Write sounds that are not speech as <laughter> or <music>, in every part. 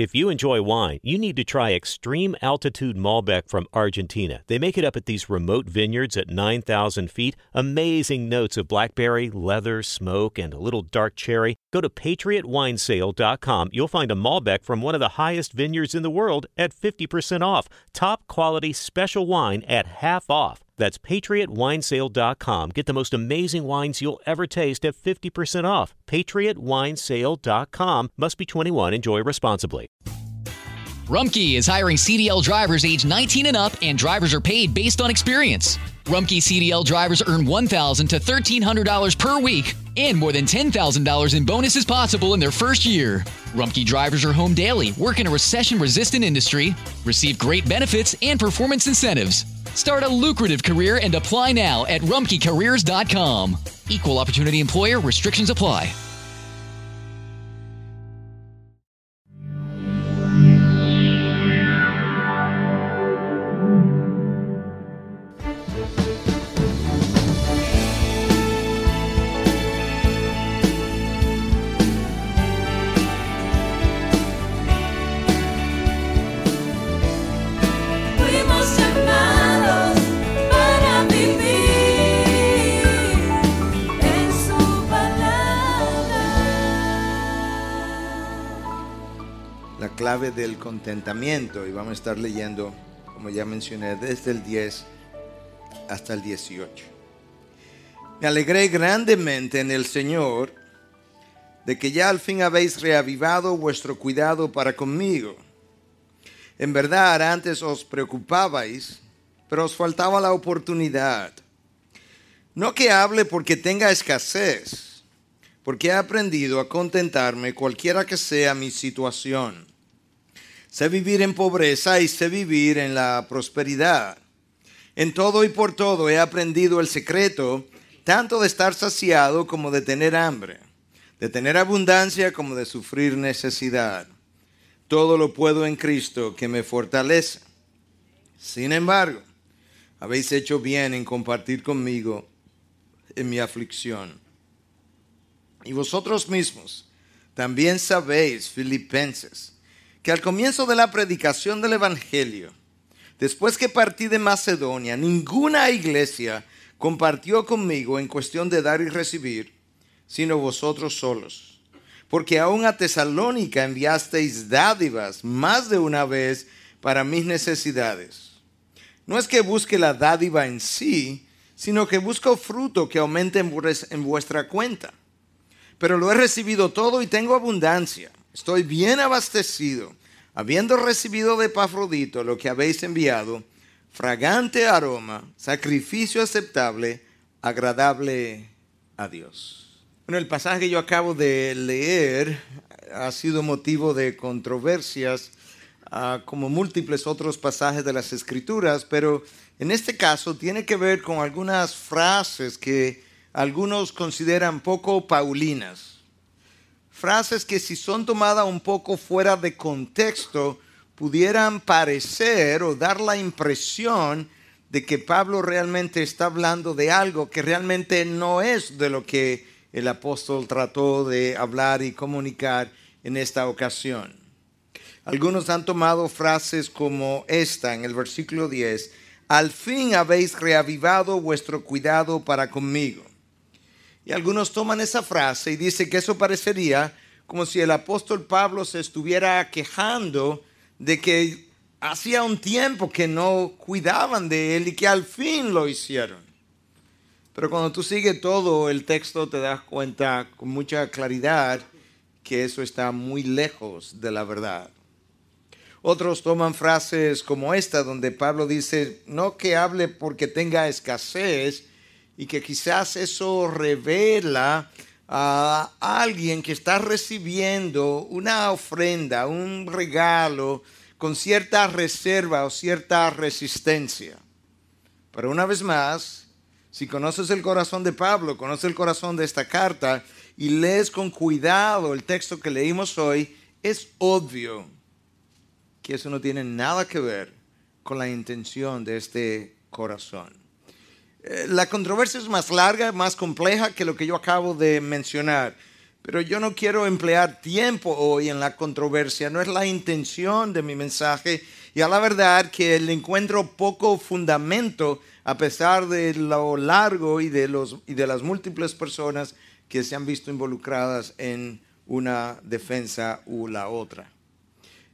If you enjoy wine, you need to try Extreme Altitude Malbec from Argentina. They make it up at these remote vineyards at 9,000 feet. Amazing notes of blackberry, leather, smoke, and a little dark cherry. Go to patriotwinesale.com. You'll find a Malbec from one of the highest vineyards in the world at 50% off. Top quality special wine at half off. That's patriotwinesale.com. Get the most amazing wines you'll ever taste at 50% off. patriotwinesale.com. Must be 21. Enjoy responsibly. Rumkey is hiring CDL drivers age 19 and up, and drivers are paid based on experience. Rumkey CDL drivers earn $1,000 to $1,300 per week and more than $10,000 in bonuses possible in their first year. Rumkey drivers are home daily, work in a recession resistant industry, receive great benefits and performance incentives. Start a lucrative career and apply now at rumpkecareers.com. Equal opportunity employer restrictions apply. Clave del contentamiento y vamos a estar leyendo, como ya mencioné, desde el 10 hasta el 18. Me alegré grandemente en el Señor de que ya al fin habéis reavivado vuestro cuidado para conmigo. En verdad, antes os preocupabais, pero os faltaba la oportunidad. No que hable porque tenga escasez, porque he aprendido a contentarme cualquiera que sea mi situación. Sé vivir en pobreza y sé vivir en la prosperidad. En todo y por todo he aprendido el secreto tanto de estar saciado como de tener hambre, de tener abundancia como de sufrir necesidad. Todo lo puedo en Cristo que me fortalece. Sin embargo, habéis hecho bien en compartir conmigo en mi aflicción. Y vosotros mismos también sabéis, filipenses, que al comienzo de la predicación del Evangelio, después que partí de Macedonia, ninguna iglesia compartió conmigo en cuestión de dar y recibir, sino vosotros solos. Porque aún a Tesalónica enviasteis dádivas más de una vez para mis necesidades. No es que busque la dádiva en sí, sino que busco fruto que aumente en vues- en vuestra cuenta. Pero lo he recibido todo y tengo abundancia. Estoy bien abastecido, habiendo recibido de Epafrodito lo que habéis enviado, fragante aroma, sacrificio aceptable, agradable a Dios. Bueno, el pasaje que yo acabo de leer ha sido motivo de controversias, ah, como múltiples otros pasajes de las Escrituras, pero en este caso tiene que ver con algunas frases que algunos consideran poco paulinas frases que si son tomadas un poco fuera de contexto, pudieran parecer o dar la impresión de que Pablo realmente está hablando de algo que realmente no es de lo que el apóstol trató de hablar y comunicar en esta ocasión. Algunos han tomado frases como esta en el versículo 10, al fin habéis reavivado vuestro cuidado para conmigo. Y algunos toman esa frase y dicen que eso parecería como si el apóstol Pablo se estuviera quejando de que hacía un tiempo que no cuidaban de él y que al fin lo hicieron. Pero cuando tú sigues todo el texto te das cuenta con mucha claridad que eso está muy lejos de la verdad. Otros toman frases como esta donde Pablo dice, no que hable porque tenga escasez, y que quizás eso revela a alguien que está recibiendo una ofrenda, un regalo con cierta reserva o cierta resistencia. Pero una vez más, si conoces el corazón de Pablo, conoces el corazón de esta carta y lees con cuidado el texto que leímos hoy, es obvio que eso no tiene nada que ver con la intención de este corazón. Eh, La controversia es más larga, más compleja que lo que yo acabo de mencionar. Pero yo no quiero emplear tiempo hoy en la controversia, no es la intención de mi mensaje. Y a la verdad que le encuentro poco fundamento a pesar de lo largo y de, los, y de las múltiples personas que se han visto involucradas en una defensa u la otra.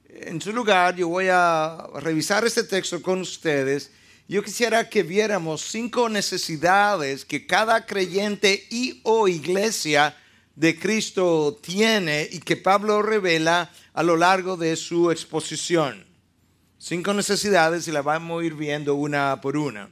En su lugar, yo voy a revisar este texto con ustedes. Yo quisiera que viéramos cinco necesidades que cada creyente y o iglesia de Cristo tiene y que Pablo revela a lo largo de su exposición. Cinco necesidades y las vamos a ir viendo una por una.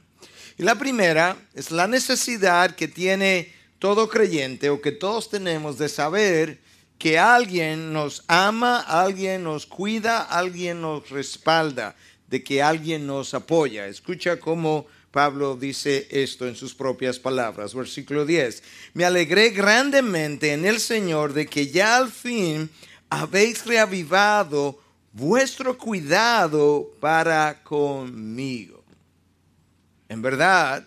Y la primera es la necesidad que tiene todo creyente o que todos tenemos de saber que alguien nos ama, alguien nos cuida, alguien nos respalda, de que alguien nos apoya. Escucha cómo Pablo dice esto en sus propias palabras. Versículo 10. Me alegré grandemente en el Señor de que ya al fin habéis reavivado vuestro cuidado para conmigo. En verdad,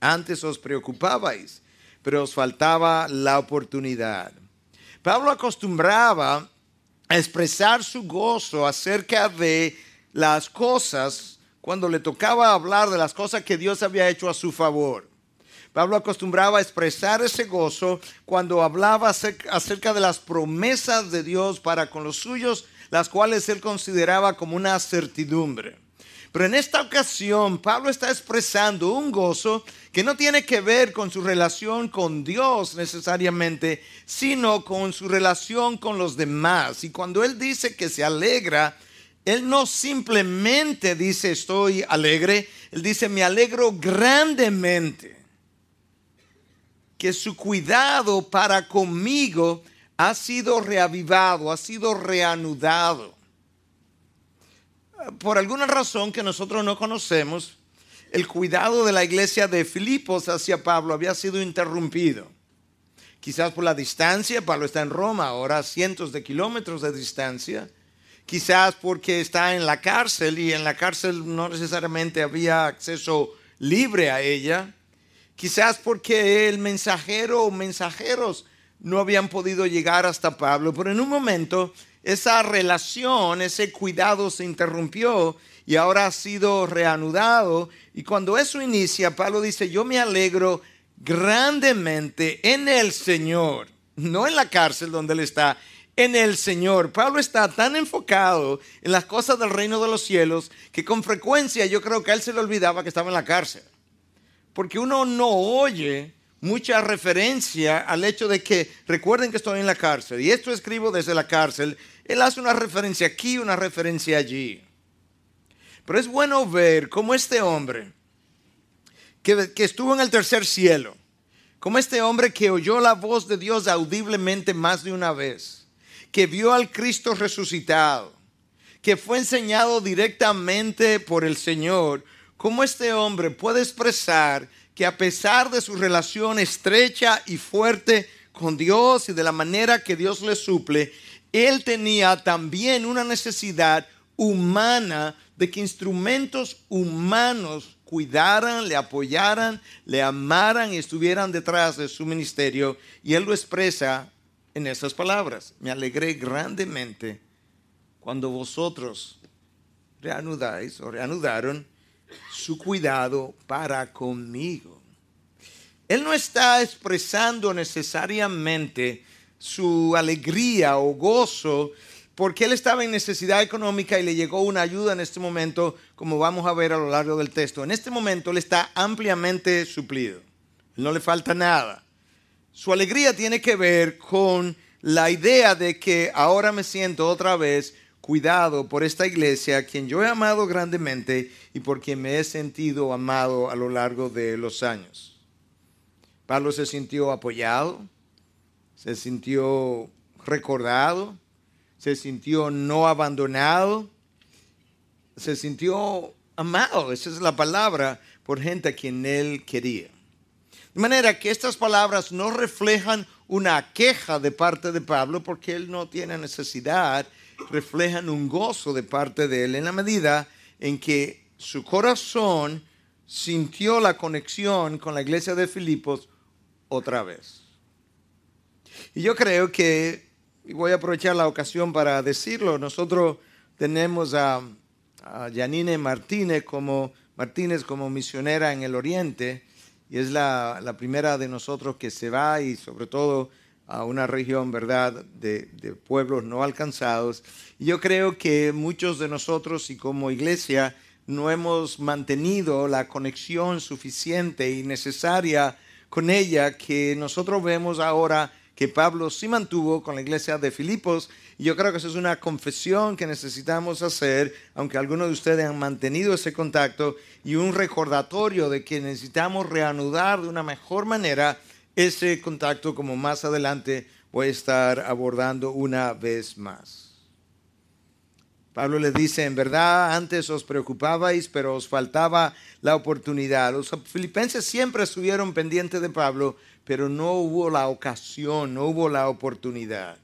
antes os preocupabais, pero os faltaba la oportunidad. Pablo acostumbraba a expresar su gozo acerca de las cosas cuando le tocaba hablar de las cosas que Dios había hecho a su favor. Pablo acostumbraba a expresar ese gozo cuando hablaba acerca de las promesas de Dios para con los suyos, las cuales él consideraba como una certidumbre. Pero en esta ocasión Pablo está expresando un gozo que no tiene que ver con su relación con Dios necesariamente, sino con su relación con los demás. Y cuando él dice que se alegra, él no simplemente dice estoy alegre, él dice me alegro grandemente que su cuidado para conmigo ha sido reavivado, ha sido reanudado por alguna razón que nosotros no conocemos, el cuidado de la iglesia de Filipos hacia Pablo había sido interrumpido. Quizás por la distancia, Pablo está en Roma, ahora a cientos de kilómetros de distancia. Quizás porque está en la cárcel y en la cárcel no necesariamente había acceso libre a ella. Quizás porque el mensajero o mensajeros no habían podido llegar hasta Pablo. Pero en un momento esa relación, ese cuidado se interrumpió y ahora ha sido reanudado. Y cuando eso inicia, Pablo dice, yo me alegro grandemente en el Señor, no en la cárcel donde él está, en el Señor. Pablo está tan enfocado en las cosas del reino de los cielos que con frecuencia yo creo que a él se le olvidaba que estaba en la cárcel. Porque uno no oye mucha referencia al hecho de que recuerden que estoy en la cárcel y esto escribo desde la cárcel. Él hace una referencia aquí, una referencia allí. Pero es bueno ver cómo este hombre, que, que estuvo en el tercer cielo, como este hombre que oyó la voz de Dios audiblemente más de una vez, que vio al Cristo resucitado, que fue enseñado directamente por el Señor, cómo este hombre puede expresar que a pesar de su relación estrecha y fuerte con Dios y de la manera que Dios le suple, él tenía también una necesidad humana de que instrumentos humanos cuidaran, le apoyaran, le amaran y estuvieran detrás de su ministerio. Y él lo expresa en esas palabras. Me alegré grandemente cuando vosotros reanudáis o reanudaron su cuidado para conmigo. Él no está expresando necesariamente su alegría o gozo porque él estaba en necesidad económica y le llegó una ayuda en este momento, como vamos a ver a lo largo del texto. En este momento él está ampliamente suplido. No le falta nada. Su alegría tiene que ver con la idea de que ahora me siento otra vez cuidado por esta iglesia, quien yo he amado grandemente y por quien me he sentido amado a lo largo de los años. Pablo se sintió apoyado, se sintió recordado, se sintió no abandonado, se sintió amado, esa es la palabra, por gente a quien él quería. De manera que estas palabras no reflejan una queja de parte de Pablo porque él no tiene necesidad reflejan un gozo de parte de él en la medida en que su corazón sintió la conexión con la iglesia de Filipos otra vez. Y yo creo que, y voy a aprovechar la ocasión para decirlo, nosotros tenemos a, Janine Martínez como, Martínez como misionera en el Oriente, y es la, la primera de nosotros que se va y sobre todo a una región, ¿verdad?, de, de pueblos no alcanzados. Y yo creo que muchos de nosotros y como iglesia no hemos mantenido la conexión suficiente y necesaria con ella que nosotros vemos ahora que Pablo sí mantuvo con la iglesia de Filipos. Y yo creo que eso es una confesión que necesitamos hacer, aunque algunos de ustedes han mantenido ese contacto, y un recordatorio de que necesitamos reanudar de una mejor manera ese contacto, como más adelante voy a estar abordando una vez más. Pablo les dice, en verdad antes os preocupabais, pero os faltaba la oportunidad. Los filipenses siempre estuvieron pendientes de Pablo, pero no hubo la ocasión, no hubo la oportunidad.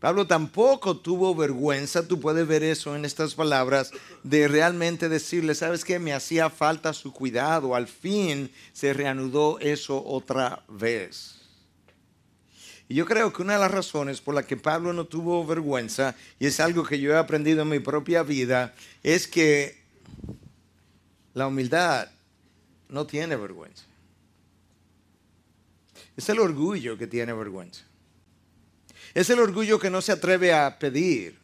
Pablo tampoco tuvo vergüenza, tú puedes ver eso en estas palabras, de realmente decirle, ¿sabes qué? Me hacía falta su cuidado. Al fin se reanudó eso otra vez. Y yo creo que una de las razones por la que Pablo no tuvo vergüenza, y es algo que yo he aprendido en mi propia vida, es que la humildad no tiene vergüenza. Es el orgullo que tiene vergüenza. Es el orgullo que no se atreve a pedir.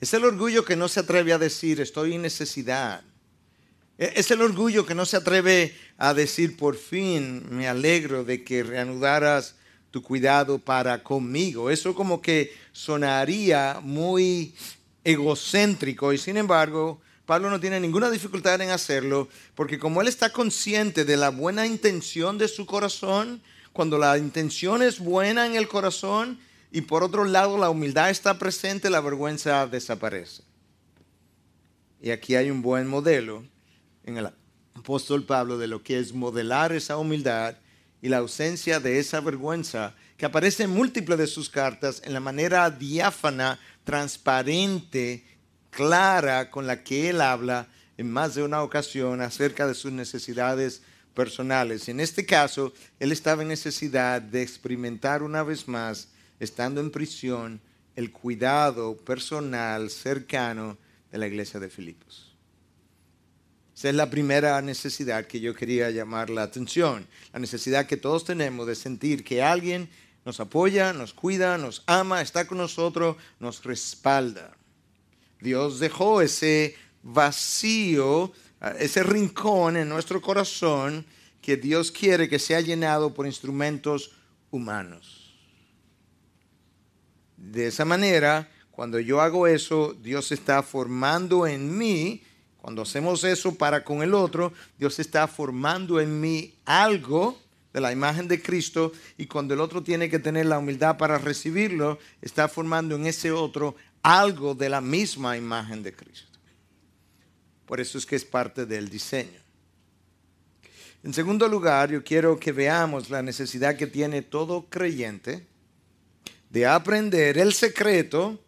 Es el orgullo que no se atreve a decir, estoy en necesidad. E-, Es el orgullo que no se atreve a decir, por fin me alegro de que reanudaras tu cuidado para conmigo. Eso como que sonaría muy egocéntrico y sin embargo Pablo no tiene ninguna dificultad en hacerlo porque como él está consciente de la buena intención de su corazón, cuando la intención es buena en el corazón y por otro lado la humildad está presente, la vergüenza desaparece. Y aquí hay un buen modelo en el apóstol Pablo de lo que es modelar esa humildad y la ausencia de esa vergüenza que aparece en múltiples de sus cartas en la manera diáfana, transparente, clara con la que él habla en más de una ocasión acerca de sus necesidades personales. En este caso, él estaba en necesidad de experimentar una vez más, estando en prisión, el cuidado personal cercano de la iglesia de Filipos. Esa es la primera necesidad que yo quería llamar la atención. La necesidad que todos tenemos de sentir que alguien nos apoya, nos cuida, nos ama, está con nosotros, nos respalda. Dios dejó ese vacío, ese rincón en nuestro corazón que Dios quiere que sea llenado por instrumentos humanos. De esa manera, cuando yo hago eso, Dios está formando en mí cuando hacemos eso para con el otro, Dios está formando en mí algo de la imagen de Cristo y cuando el otro tiene que tener la humildad para recibirlo, está formando en ese otro algo de la misma imagen de Cristo. Por eso es que es parte del diseño. En segundo lugar, yo quiero que veamos la necesidad que tiene todo creyente de aprender el secreto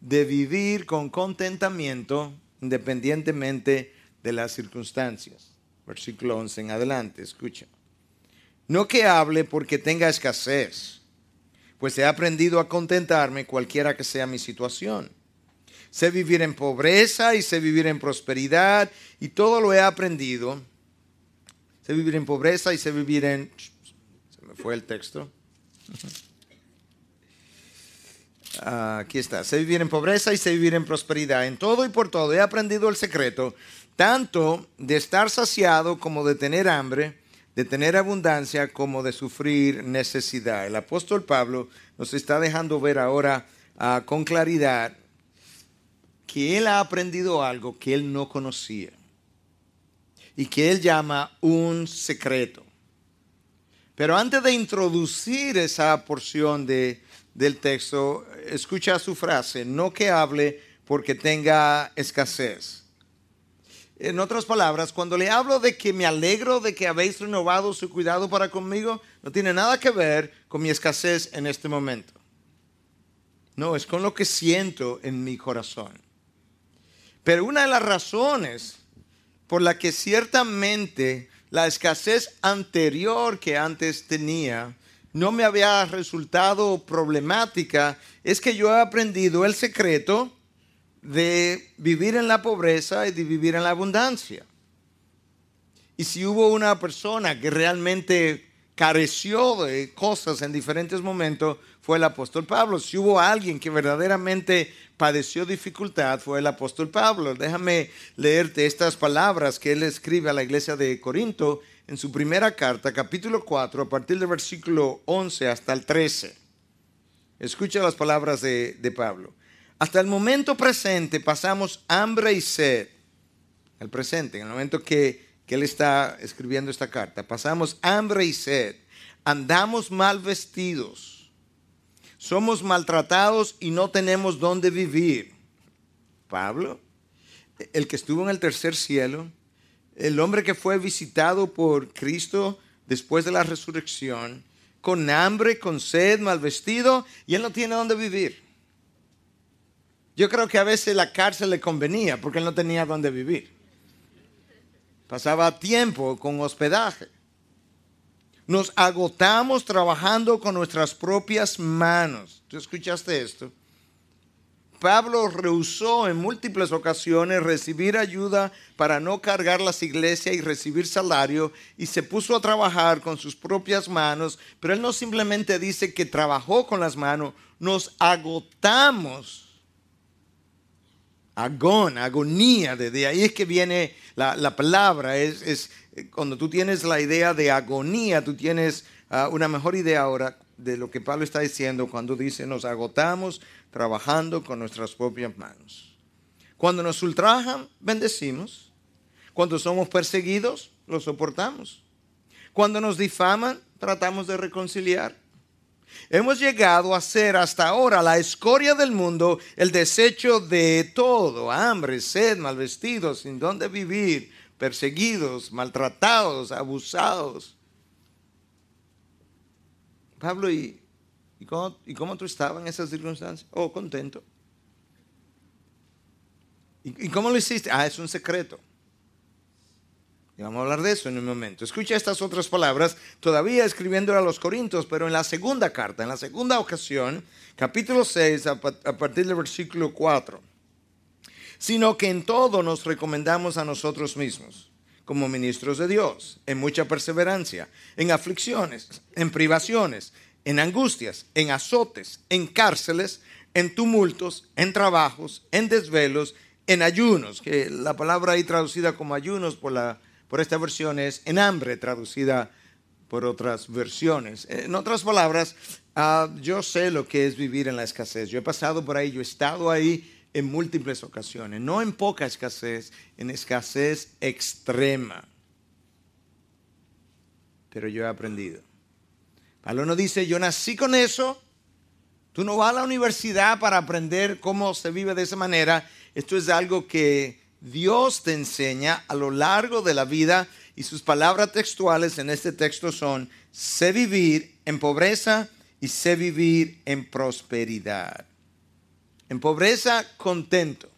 de vivir con contentamiento independientemente de las circunstancias. Versículo 11 en adelante, escucha. No que hable porque tenga escasez, pues he aprendido a contentarme cualquiera que sea mi situación. Sé vivir en pobreza y sé vivir en prosperidad y todo lo he aprendido. Sé vivir en pobreza y sé vivir en... Se me fue el texto. Aquí está. Sé vivir en pobreza y sé vivir en prosperidad. En todo y por todo he aprendido el secreto, tanto de estar saciado como de tener hambre, de tener abundancia como de sufrir necesidad. El apóstol Pablo nos está dejando ver ahora ah, con claridad que él ha aprendido algo que él no conocía y que él llama un secreto. Pero antes de introducir esa porción de, del texto, escucha su frase, no que hable porque tenga escasez. En otras palabras, cuando le hablo de que me alegro de que habéis renovado su cuidado para conmigo, no tiene nada que ver con mi escasez en este momento. No, es con lo que siento en mi corazón. Pero una de las razones por la que ciertamente la escasez anterior que antes tenía no me había resultado problemática es que yo he aprendido el secreto de vivir en la pobreza y de vivir en la abundancia. Y si hubo una persona que realmente careció de cosas en diferentes momentos, fue el apóstol Pablo. Si hubo alguien que verdaderamente padeció dificultad, fue el apóstol Pablo. Déjame leerte estas palabras que él escribe a la iglesia de Corinto en su primera carta, capítulo 4, a partir del versículo 11 hasta el 13. Escucha las palabras de, de Pablo. Hasta el momento presente pasamos hambre y sed. El presente, en el momento que, que él está escribiendo esta carta, pasamos hambre y sed. Andamos mal vestidos. Somos maltratados y no tenemos dónde vivir. Pablo, el que estuvo en el tercer cielo, el hombre que fue visitado por Cristo después de la resurrección, con hambre, con sed, mal vestido, y él no tiene dónde vivir. Yo creo que a veces la cárcel le convenía porque él no tenía dónde vivir. Pasaba tiempo con hospedaje. Nos agotamos trabajando con nuestras propias manos. ¿Tú escuchaste esto? Pablo rehusó en múltiples ocasiones recibir ayuda para no cargar las iglesias y recibir salario y se puso a trabajar con sus propias manos, pero él no simplemente dice que trabajó con las manos, nos agotamos. Agón, agonía, de, ahí es que viene la, la palabra, es, es, cuando tú tienes la idea de agonía, tú tienes uh, una mejor idea ahora de lo que Pablo está diciendo cuando dice nos agotamos trabajando con nuestras propias manos. Cuando nos ultrajan, bendecimos. Cuando somos perseguidos, lo soportamos. Cuando nos difaman, tratamos de reconciliar. Hemos llegado a ser hasta ahora la escoria del mundo, el desecho de todo, hambre, sed, mal vestidos, sin dónde vivir, perseguidos, maltratados, abusados. Pablo, ¿y, y, cómo, ¿y cómo tú estabas en esas circunstancias? Oh, contento. ¿Y, ¿Y cómo lo hiciste? Ah, es un secreto. Y vamos a hablar de eso en un momento. Escucha estas otras palabras, todavía escribiéndole a los Corintios, pero en la segunda carta, en la segunda ocasión, capítulo 6, a, a partir del versículo 4. Sino que en todo nos recomendamos a nosotros mismos, como ministros de Dios, en mucha perseverancia, en aflicciones, en privaciones, en angustias, en azotes, en cárceles, en tumultos, en trabajos, en desvelos, en ayunos, que la palabra ahí traducida como ayunos por la por esta versión es en hambre, traducida por otras versiones. En otras palabras, uh, yo sé lo que es vivir en la escasez. Yo he pasado por ahí, yo he estado ahí en múltiples ocasiones, no en poca escasez, en escasez extrema. Pero yo he aprendido. Pablo no dice, yo nací con eso, tú no vas a la universidad para aprender cómo se vive de esa manera. Esto es algo que Dios te enseña a lo largo de la vida y sus palabras textuales en este texto son, sé vivir en pobreza y sé vivir en prosperidad. En pobreza, contento.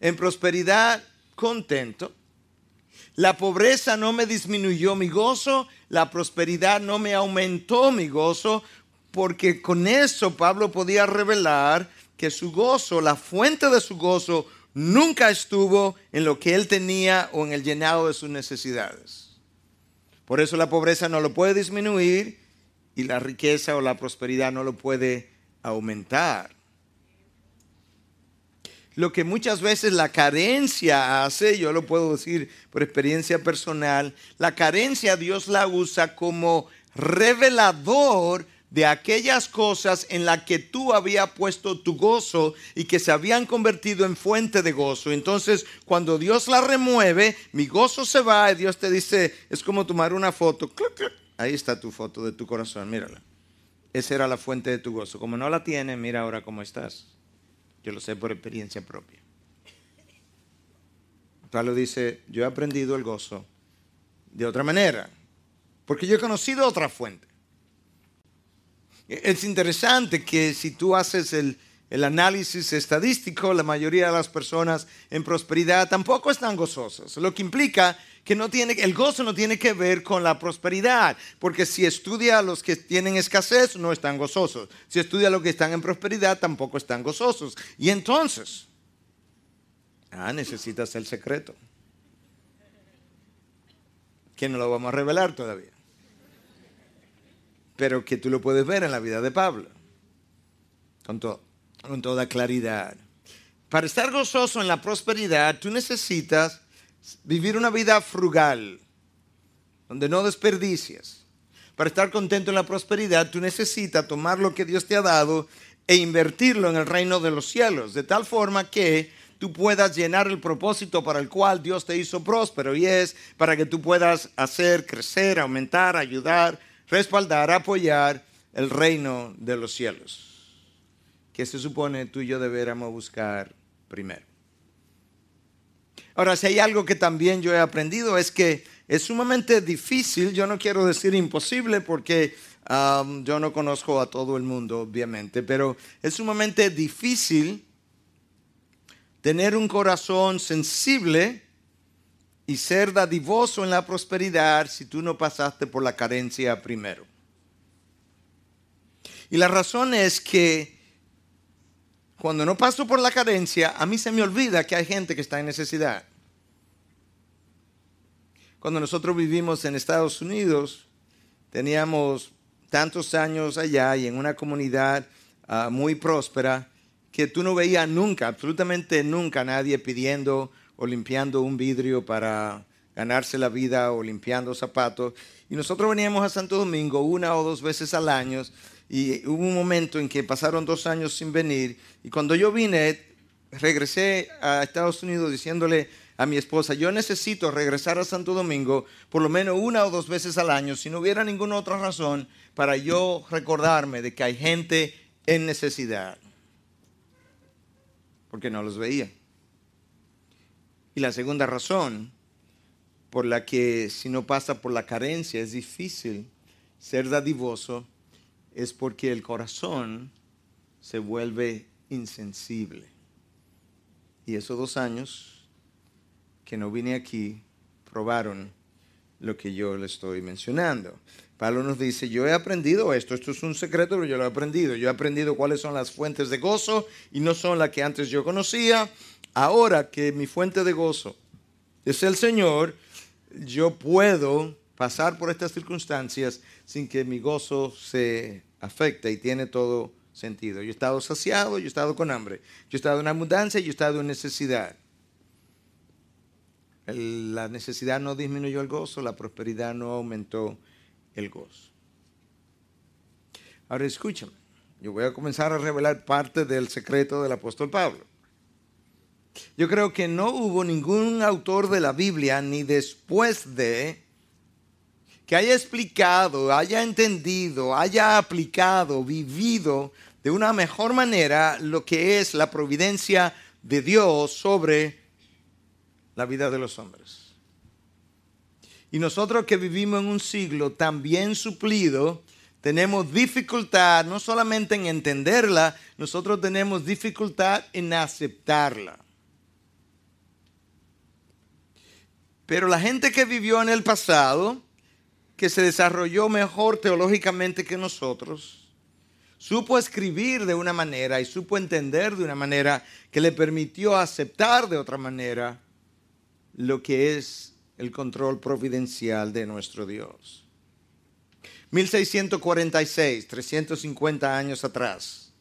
En prosperidad, contento. La pobreza no me disminuyó mi gozo, la prosperidad no me aumentó mi gozo, porque con eso Pablo podía revelar que su gozo, la fuente de su gozo, nunca estuvo en lo que él tenía o en el llenado de sus necesidades. Por eso la pobreza no lo puede disminuir y la riqueza o la prosperidad no lo puede aumentar. Lo que muchas veces la carencia hace, yo lo puedo decir por experiencia personal, la carencia Dios la usa como revelador de aquellas cosas en las que tú habías puesto tu gozo y que se habían convertido en fuente de gozo. Entonces, cuando Dios la remueve, mi gozo se va y Dios te dice, es como tomar una foto. Ahí está tu foto de tu corazón, mírala. Esa era la fuente de tu gozo. Como no la tienes, mira ahora cómo estás. Yo lo sé por experiencia propia. Pablo dice, yo he aprendido el gozo de otra manera, porque yo he conocido otra fuente. Es interesante que si tú haces el, análisis estadístico, la mayoría de las personas en prosperidad tampoco están gozosas, lo que implica que no tiene, el gozo no tiene que ver con la prosperidad, porque si estudia a los que tienen escasez, no están gozosos. Si estudia a los que están en prosperidad, tampoco están gozosos. Y entonces, ah, necesitas el secreto, que no lo vamos a revelar todavía, pero que tú lo puedes ver en la vida de Pablo, con, to- con toda claridad. Para estar gozoso en la prosperidad, tú necesitas vivir una vida frugal, donde no desperdicias. Para estar contento en la prosperidad, tú necesitas tomar lo que Dios te ha dado e invertirlo en el reino de los cielos, de tal forma que tú puedas llenar el propósito para el cual Dios te hizo próspero, y es para que tú puedas hacer crecer, aumentar, ayudar, respaldar, apoyar el reino de los cielos, que se supone tú y yo deberíamos buscar primero. Ahora, si hay algo que también yo he aprendido es que es sumamente difícil, yo no quiero decir imposible porque um, yo no conozco a todo el mundo, obviamente, pero es sumamente difícil tener un corazón sensible y ser dadivoso en la prosperidad si tú no pasaste por la carencia primero. Y la razón es que cuando no paso por la carencia, a mí se me olvida que hay gente que está en necesidad. Cuando nosotros vivimos en Estados Unidos, teníamos tantos años allá y en una comunidad ah, muy próspera que tú no veías nunca, absolutamente nunca, nadie pidiendo o limpiando un vidrio para ganarse la vida o limpiando zapatos. Y nosotros veníamos a Santo Domingo una o dos veces al año y hubo un momento en que pasaron dos años sin venir y cuando yo vine, regresé a Estados Unidos diciéndole a mi esposa, yo necesito regresar a Santo Domingo por lo menos una o dos veces al año, si no hubiera ninguna otra razón, para yo recordarme de que hay gente en necesidad, porque no los veía. Y la segunda razón por la que si no pasa por la carencia es difícil ser dadivoso es porque el corazón se vuelve insensible. Y esos dos años que no vine aquí probaron lo que yo le estoy mencionando. Pablo nos dice, yo he aprendido esto, esto es un secreto, pero yo lo he aprendido. Yo he aprendido cuáles son las fuentes de gozo y no son las que antes yo conocía. Ahora que mi fuente de gozo es el Señor, yo puedo pasar por estas circunstancias sin que mi gozo se afecte y tiene todo sentido. Yo he estado saciado, yo he estado con hambre, yo he estado en abundancia, yo he estado en necesidad. La necesidad no disminuyó el gozo, la prosperidad no aumentó el gozo. Ahora escúchame, yo voy a comenzar a revelar parte del secreto del apóstol Pablo. Yo creo que no hubo ningún autor de la Biblia, ni después de, que haya explicado, haya entendido, haya aplicado, vivido de una mejor manera lo que es la providencia de Dios sobre la vida de los hombres. Y nosotros que vivimos en un siglo tan bien suplido, tenemos dificultad no solamente en entenderla, nosotros tenemos dificultad en aceptarla. Pero la gente que vivió en el pasado, que se desarrolló mejor teológicamente que nosotros, supo escribir de una manera y supo entender de una manera que le permitió aceptar de otra manera lo que es el control providencial de nuestro Dios. 1646, 350 años atrás,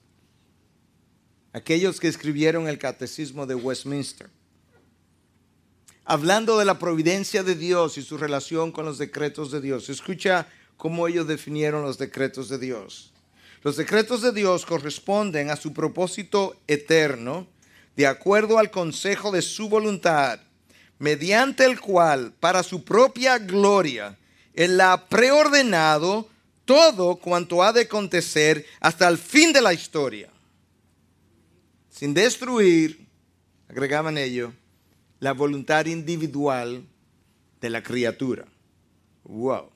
aquellos que escribieron el Catecismo de Westminster, hablando de la providencia de Dios y su relación con los decretos de Dios. Escucha cómo ellos definieron los decretos de Dios. Los decretos de Dios corresponden a su propósito eterno, de acuerdo al consejo de su voluntad, mediante el cual, para su propia gloria, Él ha preordenado todo cuanto ha de acontecer hasta el fin de la historia, sin destruir, agregaban ellos, la voluntad individual de la criatura. Wow.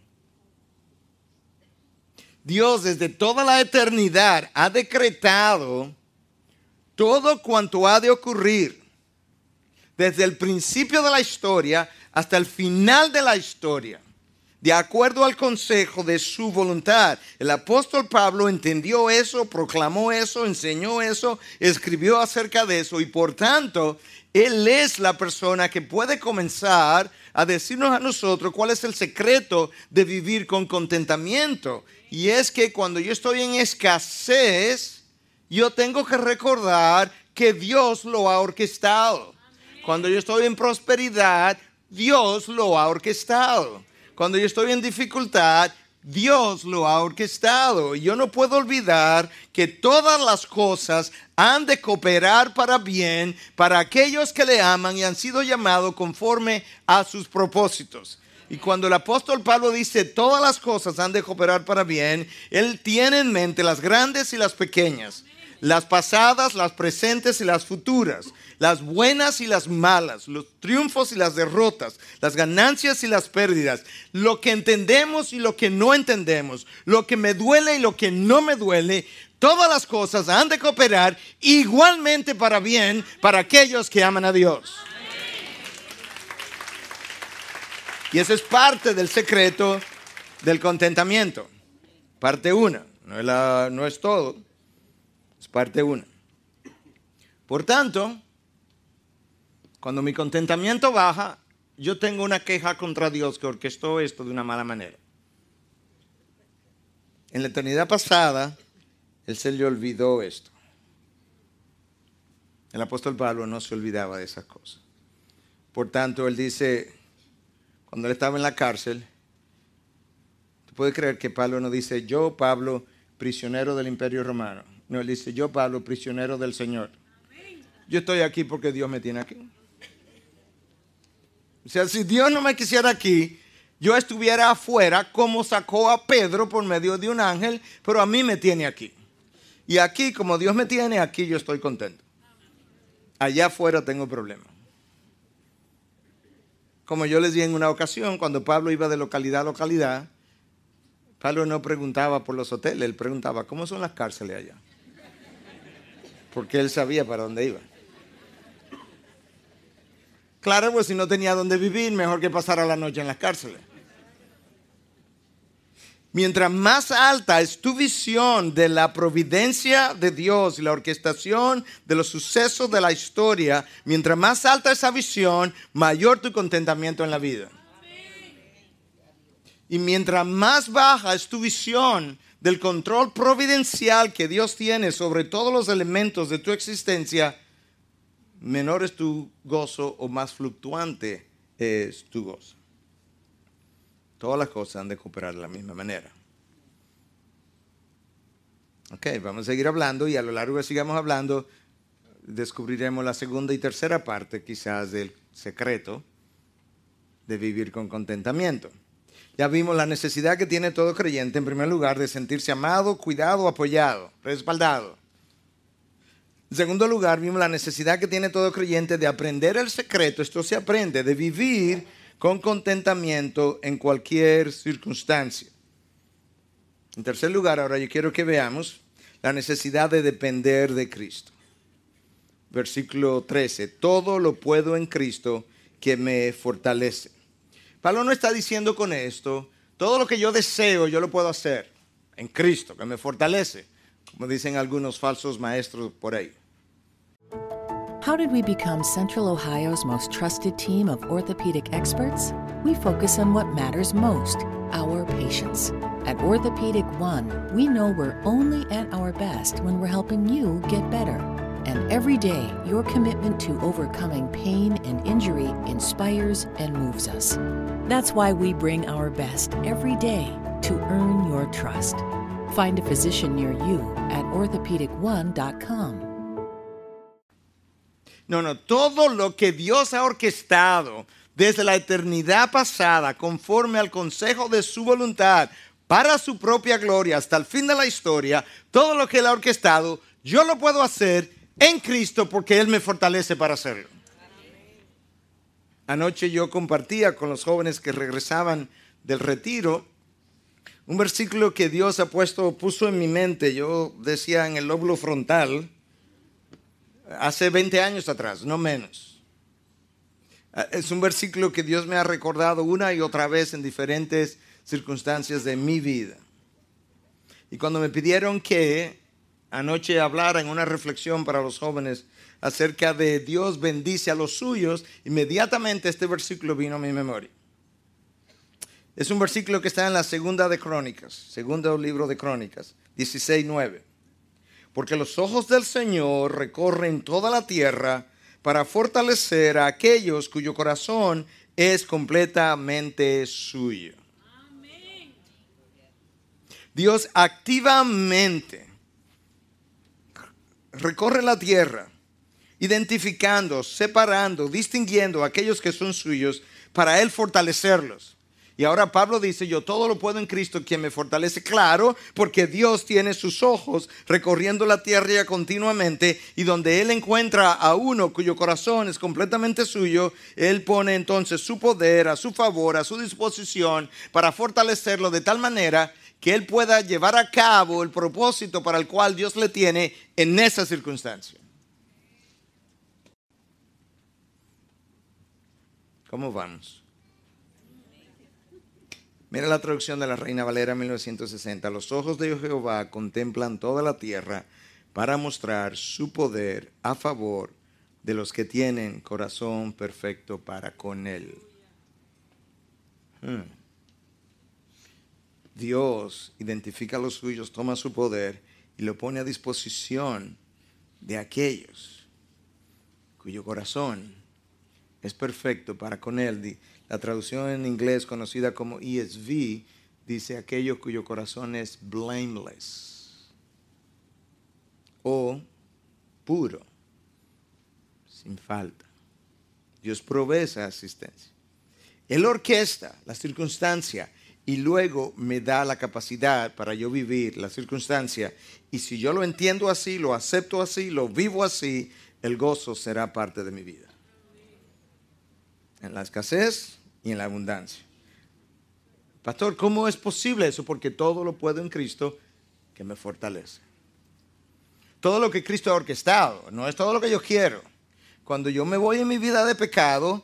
Dios desde toda la eternidad ha decretado todo cuanto ha de ocurrir desde el principio de la historia hasta el final de la historia, de acuerdo al consejo de su voluntad. El apóstol Pablo entendió eso, proclamó eso, enseñó eso, escribió acerca de eso y por tanto, él es la persona que puede comenzar a decirnos a nosotros cuál es el secreto de vivir con contentamiento. Y es que cuando yo estoy en escasez, yo tengo que recordar que Dios lo ha orquestado. Cuando yo estoy en prosperidad, Dios lo ha orquestado. Cuando yo estoy en dificultad, Dios lo ha orquestado. Y yo no puedo olvidar que todas las cosas han de cooperar para bien para aquellos que le aman y han sido llamados conforme a sus propósitos. Y cuando el apóstol Pablo dice todas las cosas han de cooperar para bien, él tiene en mente las grandes y las pequeñas, las pasadas, las presentes y las futuras, las buenas y las malas, los triunfos y las derrotas, las ganancias y las pérdidas, lo que entendemos y lo que no entendemos, lo que me duele y lo que no me duele, todas las cosas han de cooperar igualmente para bien para aquellos que aman a Dios. Y ese es parte del secreto del contentamiento. Parte una, no no es todo, es parte una. Por tanto, cuando mi contentamiento baja, yo tengo una queja contra Dios que orquestó esto de una mala manera. En la eternidad pasada, Él se le olvidó esto. El apóstol Pablo no se olvidaba de esas cosas. Por tanto, Él dice, cuando él estaba en la cárcel, tú puedes creer que Pablo no dice, yo Pablo, prisionero del imperio romano. No, él dice, yo Pablo, prisionero del Señor. Yo estoy aquí porque Dios me tiene aquí. O sea, si Dios no me quisiera aquí, yo estuviera afuera como sacó a Pedro por medio de un ángel, pero a mí me tiene aquí. Y aquí, como Dios me tiene aquí, yo estoy contento. Allá afuera tengo problemas. Como yo les di en una ocasión, cuando Pablo iba de localidad a localidad, Pablo no preguntaba por los hoteles, él preguntaba, ¿cómo son las cárceles allá? Porque él sabía para dónde iba. Claro, pues si no tenía dónde vivir, mejor que pasara la noche en las cárceles. Mientras más alta es tu visión de la providencia de Dios y la orquestación de los sucesos de la historia, mientras más alta esa visión, mayor tu contentamiento en la vida. Y mientras más baja es tu visión del control providencial que Dios tiene sobre todos los elementos de tu existencia, menor es tu gozo o más fluctuante es tu gozo. Todas las cosas han de cooperar de la misma manera. Ok, vamos a seguir hablando y a lo largo que sigamos hablando descubriremos la segunda y tercera parte quizás del secreto de vivir con contentamiento. Ya vimos la necesidad que tiene todo creyente, en primer lugar, de sentirse amado, cuidado, apoyado, respaldado. En segundo lugar, vimos la necesidad que tiene todo creyente de aprender el secreto, esto se aprende, de vivir con contentamiento en cualquier circunstancia. En tercer lugar, ahora yo quiero que veamos la necesidad de depender de Cristo. Versículo 13, todo lo puedo en Cristo que me fortalece. Pablo no está diciendo con esto, todo lo que yo deseo yo lo puedo hacer en Cristo, que me fortalece, como dicen algunos falsos maestros por ahí. How did we become Central Ohio's most trusted team of orthopedic experts? We focus on what matters most our patients. At Orthopedic One, we know we're only at our best when we're helping you get better. And every day, your commitment to overcoming pain and injury inspires and moves us. That's why we bring our best every day to earn your trust. Find a physician near you at orthopedic1.com. No, no, todo lo que Dios ha orquestado desde la eternidad pasada, conforme al consejo de su voluntad, para su propia gloria, hasta el fin de la historia, todo lo que Él ha orquestado, yo lo puedo hacer en Cristo porque Él me fortalece para hacerlo. Anoche yo compartía con los jóvenes que regresaban del retiro un versículo que Dios ha puesto, puso en mi mente. Yo decía en el lóbulo frontal, hace 20 años atrás, no menos. Ah, Es un versículo que Dios me ha recordado una y otra vez en diferentes circunstancias de mi vida. Y cuando me pidieron que anoche hablara en una reflexión para los jóvenes acerca de Dios bendice a los suyos, inmediatamente este versículo vino a mi memoria. Es un versículo que está en la segunda de Crónicas, segundo libro de Crónicas, 16:9. Porque los ojos del Señor recorren toda la tierra para fortalecer a aquellos cuyo corazón es completamente suyo. Dios activamente recorre la tierra, identificando, separando, distinguiendo a aquellos que son suyos para Él fortalecerlos. Y ahora Pablo dice, yo todo lo puedo en Cristo quien me fortalece. Claro, porque Dios tiene sus ojos recorriendo la tierra continuamente y donde Él encuentra a uno cuyo corazón es completamente suyo, Él pone entonces su poder a su favor, a su disposición para fortalecerlo de tal manera que Él pueda llevar a cabo el propósito para el cual Dios le tiene en esa circunstancia. ¿Cómo vamos? Mira la traducción de la Reina Valera 1960. Los ojos de Jehová contemplan toda la tierra para mostrar su poder a favor de los que tienen corazón perfecto para con Él. Hmm. Dios identifica a los suyos, toma su poder y lo pone a disposición de aquellos cuyo corazón es perfecto para con Él. La traducción en inglés conocida como ESV dice aquello cuyo corazón es blameless o puro, sin falta. Dios provee esa asistencia. Él orquesta la circunstancia y luego me da la capacidad para yo vivir la circunstancia. Y si yo lo entiendo así, lo acepto así, lo vivo así, el gozo será parte de mi vida. En la escasez y en la abundancia. Pastor, ¿cómo es posible eso? Porque todo lo puedo en Cristo que me fortalece. Todo lo que Cristo ha orquestado, no es todo lo que yo quiero. Cuando yo me voy en mi vida de pecado,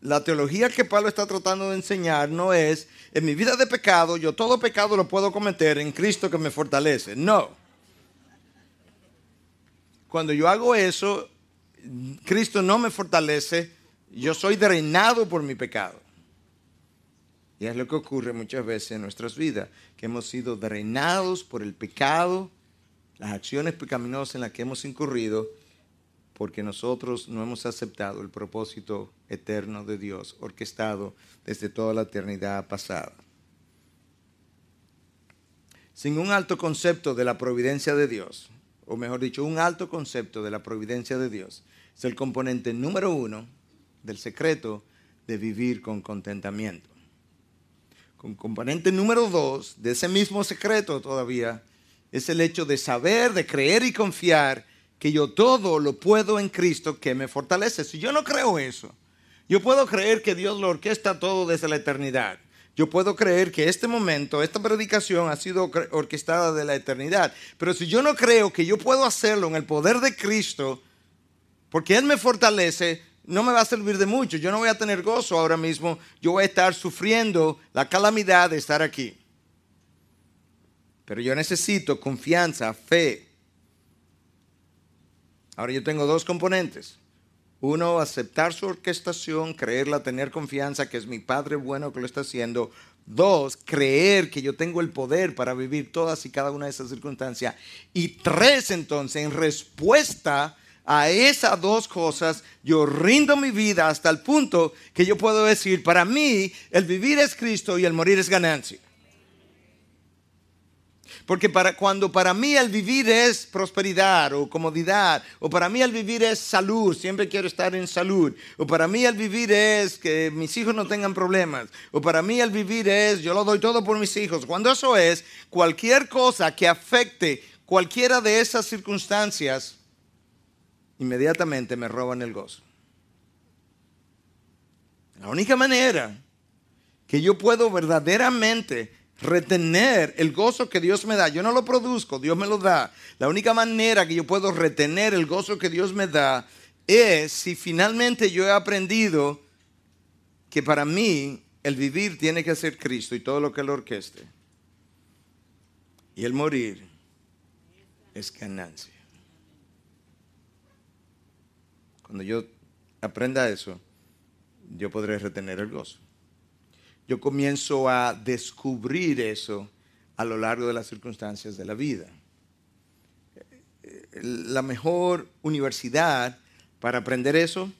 la teología que Pablo está tratando de enseñar no es, en mi vida de pecado, yo todo pecado lo puedo cometer en Cristo que me fortalece. No. Cuando yo hago eso, Cristo no me fortalece, yo soy drenado por mi pecado. Y es lo que ocurre muchas veces en nuestras vidas, que hemos sido drenados por el pecado, las acciones pecaminosas en las que hemos incurrido, porque nosotros no hemos aceptado el propósito eterno de Dios, orquestado desde toda la eternidad pasada. Sin un alto concepto de la providencia de Dios, o mejor dicho, un alto concepto de la providencia de Dios, es el componente número uno del secreto de vivir con contentamiento. Con componente número dos de ese mismo secreto todavía es el hecho de saber, de creer y confiar que yo todo lo puedo en Cristo que me fortalece. Si yo no creo eso, yo puedo creer que Dios lo orquesta todo desde la eternidad. Yo puedo creer que este momento, esta predicación ha sido orquestada de la eternidad. Pero si yo no creo que yo puedo hacerlo en el poder de Cristo, porque Él me fortalece, no me va a servir de mucho. Yo no voy a tener gozo ahora mismo. Yo voy a estar sufriendo la calamidad de estar aquí. Pero yo necesito confianza, fe. Ahora yo tengo dos componentes. Uno, aceptar su orquestación, creerla, tener confianza que es mi Padre bueno que lo está haciendo. Dos, creer que yo tengo el poder para vivir todas y cada una de esas circunstancias. Y tres, entonces, en respuesta a esas dos cosas, yo rindo mi vida hasta el punto que yo puedo decir, para mí, el vivir es Cristo y el morir es ganancia. Porque para, cuando para mí el vivir es prosperidad o comodidad, o para mí el vivir es salud, siempre quiero estar en salud, o para mí el vivir es que mis hijos no tengan problemas, o para mí el vivir es yo lo doy todo por mis hijos. Cuando eso es, cualquier cosa que afecte cualquiera de esas circunstancias, inmediatamente me roban el gozo. La única manera que yo puedo verdaderamente retener el gozo que Dios me da. Yo no lo produzco, Dios me lo da. La única manera que yo puedo retener el gozo que Dios me da es si finalmente yo he aprendido que para mí el vivir tiene que ser Cristo y todo lo que lo orqueste. Y el morir es ganancia. Cuando yo aprenda eso, yo podré retener el gozo. Yo comienzo a descubrir eso a lo largo de las circunstancias de la vida. La mejor universidad para aprender eso,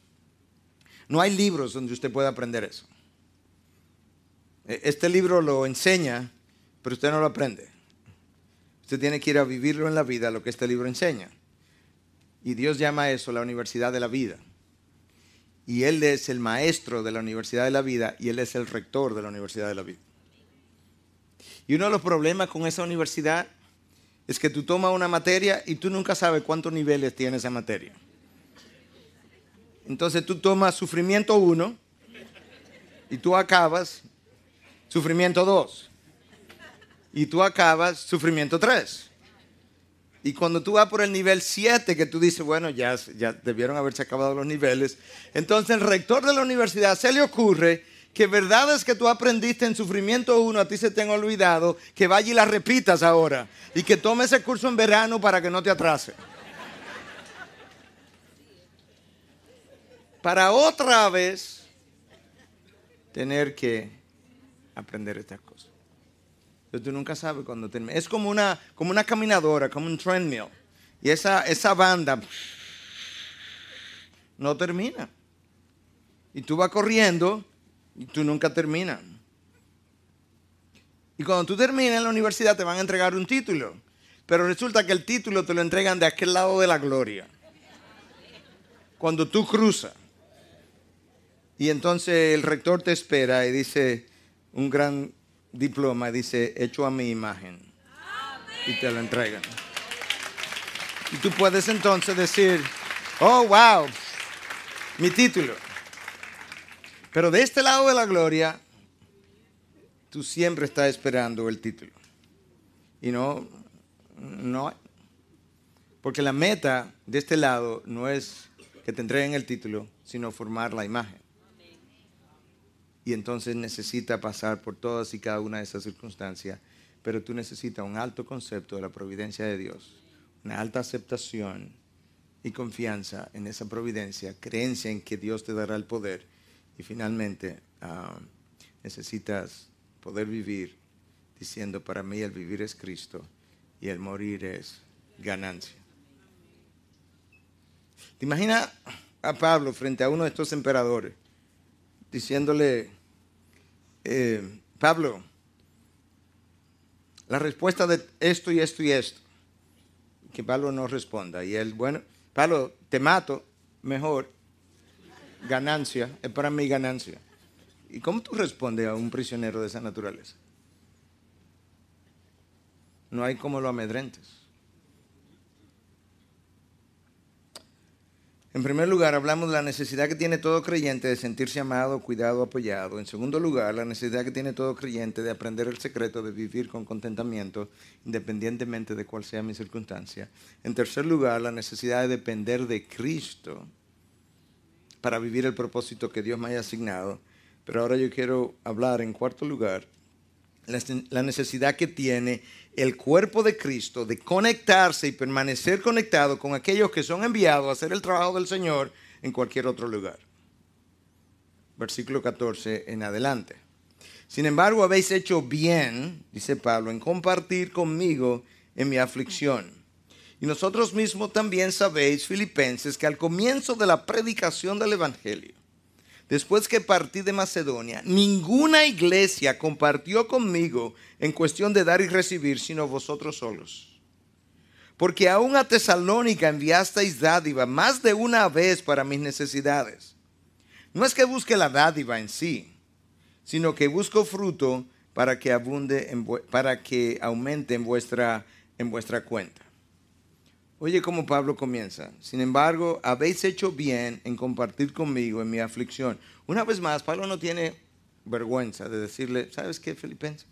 no hay libros donde usted pueda aprender eso. Este libro lo enseña, pero usted no lo aprende. Usted tiene que ir a vivirlo en la vida, lo que este libro enseña. Y Dios llama eso la universidad de la vida. Y Él es el maestro de la universidad de la vida y Él es el rector de la universidad de la vida. Y uno de los problemas con esa universidad es que tú tomas una materia y tú nunca sabes cuántos niveles tiene esa materia. Entonces tú tomas sufrimiento 1 y tú acabas sufrimiento 2. Y tú acabas sufrimiento 3. Y cuando tú vas por el nivel 7, que tú dices, bueno, ya, ya debieron haberse acabado los niveles, entonces el rector de la universidad se le ocurre que verdades que tú aprendiste en sufrimiento 1 a ti se te han olvidado, que vaya y las repitas ahora. Y que tome ese curso en verano para que no te atrase. Para otra vez tener que aprender estas cosas. Pero tú nunca sabes cuándo termina. Es como una, como una caminadora, como un treadmill. Y esa, esa banda no termina. Y tú vas corriendo y tú nunca terminas. Y cuando tú terminas en la universidad te van a entregar un título. Pero resulta que el título te lo entregan de aquel lado de la gloria. Cuando tú cruzas. Y entonces el rector te espera y dice un gran diploma, dice, hecho a mi imagen. Y te lo entregan. Y tú puedes entonces decir, oh, wow, mi título. Pero de este lado de la gloria, tú siempre estás esperando el título. Y no, no. Porque la meta de este lado no es que te entreguen el título, sino formar la imagen y entonces necesita pasar por todas y cada una de esas circunstancias, pero tú necesitas un alto concepto de la providencia de Dios, una alta aceptación y confianza en esa providencia, creencia en que Dios te dará el poder y finalmente ah, necesitas poder vivir diciendo, para mí el vivir es Cristo y el morir es ganancia. ¿Te imaginas a Pablo frente a uno de estos emperadores diciéndole, eh, Pablo, la respuesta de esto y esto y esto. Que Pablo no responda. Y él, bueno, Pablo, te mato, mejor, ganancia, es para mí ganancia. ¿Y cómo tú respondes a un prisionero de esa naturaleza? No hay como lo amedrentes. En primer lugar, hablamos de la necesidad que tiene todo creyente de sentirse amado, cuidado, apoyado. En segundo lugar, la necesidad que tiene todo creyente de aprender el secreto de vivir con contentamiento, independientemente de cuál sea mi circunstancia. En tercer lugar, la necesidad de depender de Cristo para vivir el propósito que Dios me haya asignado. Pero ahora yo quiero hablar en cuarto lugar la necesidad que tiene el cuerpo de Cristo de conectarse y permanecer conectado con aquellos que son enviados a hacer el trabajo del Señor en cualquier otro lugar. Versículo 14 en adelante. Sin embargo, habéis hecho bien, dice Pablo, en compartir conmigo en mi aflicción. Y nosotros mismos también sabéis, filipenses, que al comienzo de la predicación del Evangelio, después que partí de Macedonia, ninguna iglesia compartió conmigo en cuestión de dar y recibir, sino vosotros solos. Porque aún a Tesalónica enviasteis dádiva más de una vez para mis necesidades. No es que busque la dádiva en sí, sino que busco fruto para que abunde, en para que aumente en vuestra, en vuestra cuenta. Oye cómo Pablo comienza. Sin embargo, habéis hecho bien en compartir conmigo en mi aflicción. Una vez más, Pablo no tiene vergüenza de decirle, ¿sabes qué, Filipenses?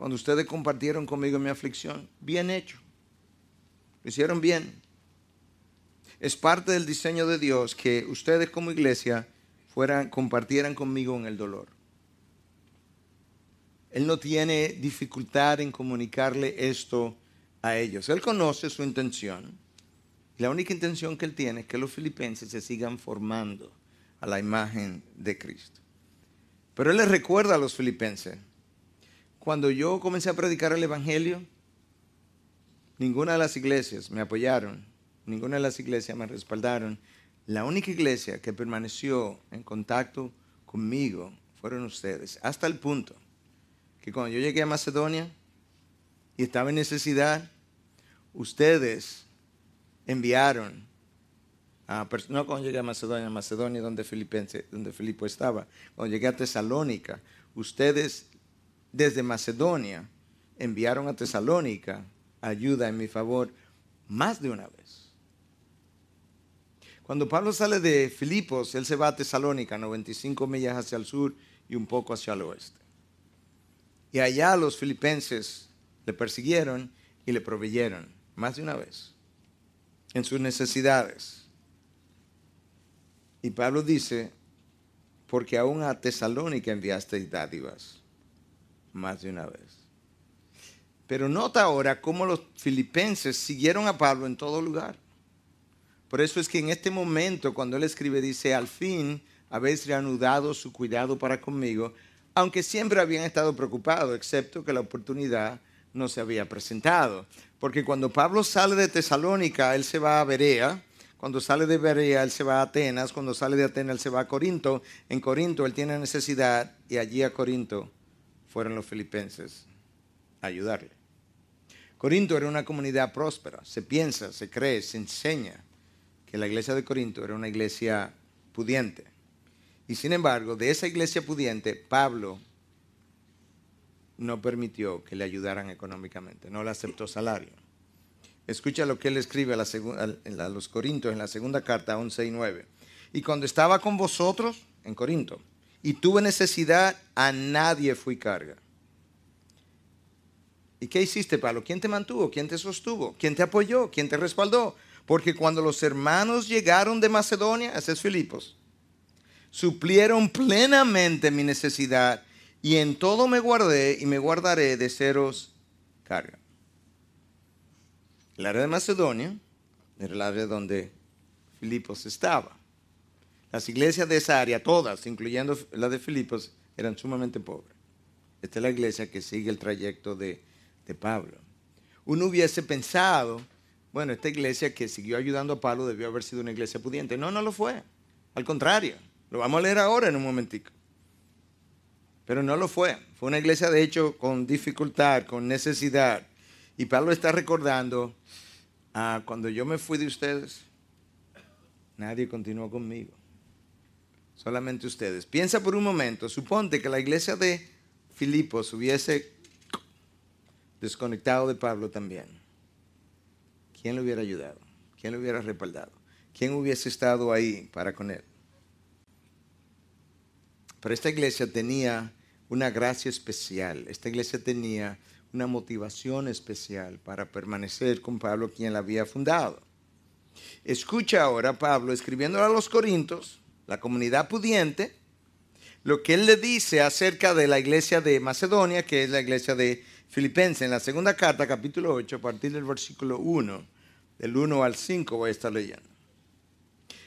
cuando ustedes compartieron conmigo mi aflicción. Bien hecho. Lo hicieron bien. Es parte del diseño de Dios que ustedes como iglesia fueran, compartieran conmigo en el dolor. Él no tiene dificultad en comunicarle esto a ellos. Él conoce su intención. La única intención que él tiene es que los filipenses se sigan formando a la imagen de Cristo. Pero él les recuerda a los filipenses, cuando yo comencé a predicar el Evangelio, ninguna de las iglesias me apoyaron, ninguna de las iglesias me respaldaron. La única iglesia que permaneció en contacto conmigo fueron ustedes, hasta el punto que cuando yo llegué a Macedonia y estaba en necesidad, ustedes enviaron a no cuando llegué a Macedonia, Macedonia donde Filipense, donde Filipo estaba, cuando llegué a Tesalónica, ustedes desde Macedonia enviaron a Tesalónica ayuda en mi favor más de una vez. Cuando Pablo sale de Filipos, él se va a Tesalónica, 95 millas hacia el sur y un poco hacia el oeste. Y allá los filipenses le persiguieron y le proveyeron más de una vez en sus necesidades. Y Pablo dice, porque aún a Tesalónica enviasteis dádivas más de una vez. Pero nota ahora cómo los filipenses siguieron a Pablo en todo lugar. Por eso es que en este momento, cuando él escribe, dice, al fin habéis reanudado su cuidado para conmigo, aunque siempre habían estado preocupados, excepto que la oportunidad no se había presentado. Porque cuando Pablo sale de Tesalónica, él se va a Berea. Cuando sale de Berea, él se va a Atenas. Cuando sale de Atenas, él se va a Corinto. En Corinto, él tiene necesidad y allí a Corinto fueron los filipenses a ayudarle. Corinto era una comunidad próspera. Se piensa, se cree, se enseña que la iglesia de Corinto era una iglesia pudiente. Y sin embargo, de esa iglesia pudiente, Pablo no permitió que le ayudaran económicamente, no le aceptó salario. Escucha lo que él escribe a, los Corintios en la segunda carta 11 y 9. Y cuando estaba con vosotros en Corinto y tuve necesidad, a nadie fui carga. ¿Y qué hiciste, Pablo? ¿Quién te mantuvo? ¿Quién te sostuvo? ¿Quién te apoyó? ¿Quién te respaldó? Porque cuando los hermanos llegaron de Macedonia, ese es Filipos, suplieron plenamente mi necesidad y en todo me guardé y me guardaré de seros carga. El área de Macedonia era el área donde Filipos estaba. Las iglesias de esa área, todas, incluyendo la de Filipos, eran sumamente pobres. Esta es la iglesia que sigue el trayecto de, de Pablo. Uno hubiese pensado, bueno, esta iglesia que siguió ayudando a Pablo debió haber sido una iglesia pudiente. No, no lo fue. Al contrario, lo vamos a leer ahora en un momentico. Pero no lo fue. Fue una iglesia, de hecho, con dificultad, con necesidad. Y Pablo está recordando, ah, cuando yo me fui de ustedes, nadie continuó conmigo. Solamente ustedes. Piensa por un momento, suponte que la iglesia de Filipos hubiese desconectado de Pablo también. ¿Quién le hubiera ayudado? ¿Quién le hubiera respaldado? ¿Quién hubiese estado ahí para con él? Pero esta iglesia tenía una gracia especial. Esta iglesia tenía una motivación especial para permanecer con Pablo, quien la había fundado. Escucha ahora Pablo escribiéndole a los Corintios, la comunidad pudiente, lo que él le dice acerca de la iglesia de Macedonia, que es la iglesia de Filipenses. En la segunda carta, capítulo 8, a partir del versículo 1, del 1 al 5 voy a estar leyendo.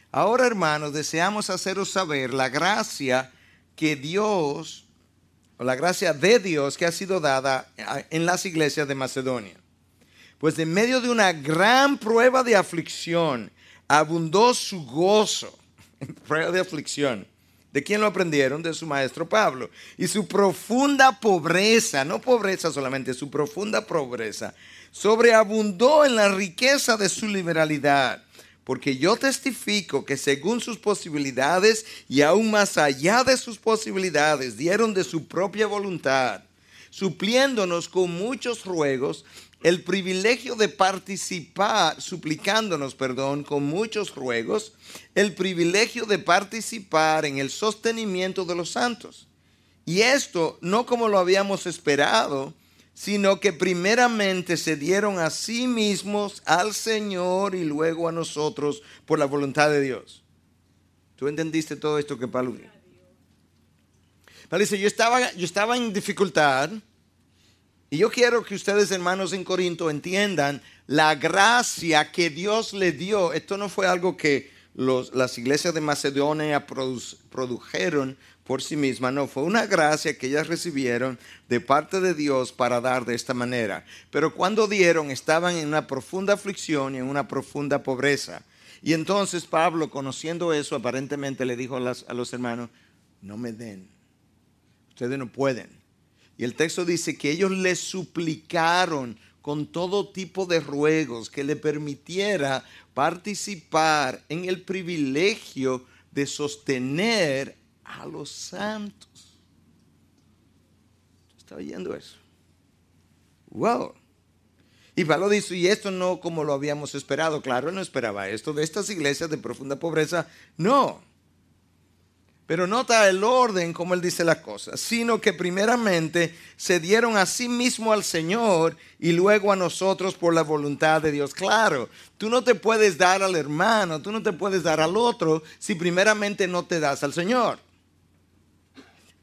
Ahora, hermanos, deseamos haceros saber la gracia que Dios, la gracia de Dios que ha sido dada en las iglesias de Macedonia. Pues en medio de una gran prueba de aflicción, abundó su gozo. <laughs> Prueba de aflicción. ¿De quién lo aprendieron? De su maestro Pablo. Y su profunda pobreza, no pobreza solamente, su profunda pobreza, sobreabundó en la riqueza de su liberalidad. Porque yo testifico que según sus posibilidades y aún más allá de sus posibilidades, dieron de su propia voluntad, supliéndonos con muchos ruegos el privilegio de participar, suplicándonos, perdón, con muchos ruegos, el privilegio de participar en el sostenimiento de los santos. Y esto no como lo habíamos esperado, sino que primeramente se dieron a sí mismos al Señor y luego a nosotros por la voluntad de Dios. ¿Tú entendiste todo esto que Pablo dijo? Dice, yo estaba, yo estaba en dificultad y yo quiero que ustedes, hermanos en Corinto, entiendan la gracia que Dios le dio. Esto no fue algo que los- las iglesias de Macedonia produ- produjeron por sí mismas, no, fue una gracia que ellas recibieron de parte de Dios para dar de esta manera. Pero cuando dieron estaban en una profunda aflicción y en una profunda pobreza. Y entonces Pablo, conociendo eso, aparentemente le dijo a, a los hermanos, no me den, ustedes no pueden. Y el texto dice que ellos le suplicaron con todo tipo de ruegos que le permitiera participar en el privilegio de sostener a los santos. ¿Está oyendo eso? Wow. Y Pablo dice, y esto no como lo habíamos esperado. Claro, no esperaba esto de estas iglesias de profunda pobreza. No. Pero nota el orden como él dice la cosa, sino que primeramente se dieron a sí mismo al Señor y luego a nosotros por la voluntad de Dios. Claro, tú no te puedes dar al hermano, tú no te puedes dar al otro si primeramente no te das al Señor.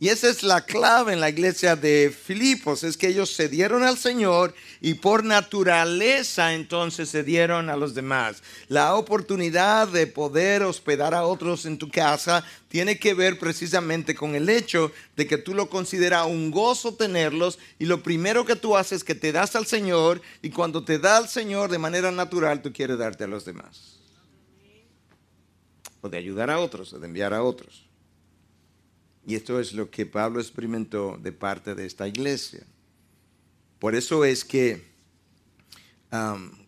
Y esa es la clave en la iglesia de Filipos, es que ellos se dieron al Señor y por naturaleza entonces se dieron a los demás. La oportunidad de poder hospedar a otros en tu casa tiene que ver precisamente con el hecho de que tú lo consideras un gozo tenerlos y lo primero que tú haces es que te das al Señor y cuando te da al Señor de manera natural tú quieres darte a los demás. O de ayudar a otros, o de enviar a otros. Y esto es lo que Pablo experimentó de parte de esta iglesia. Por eso es que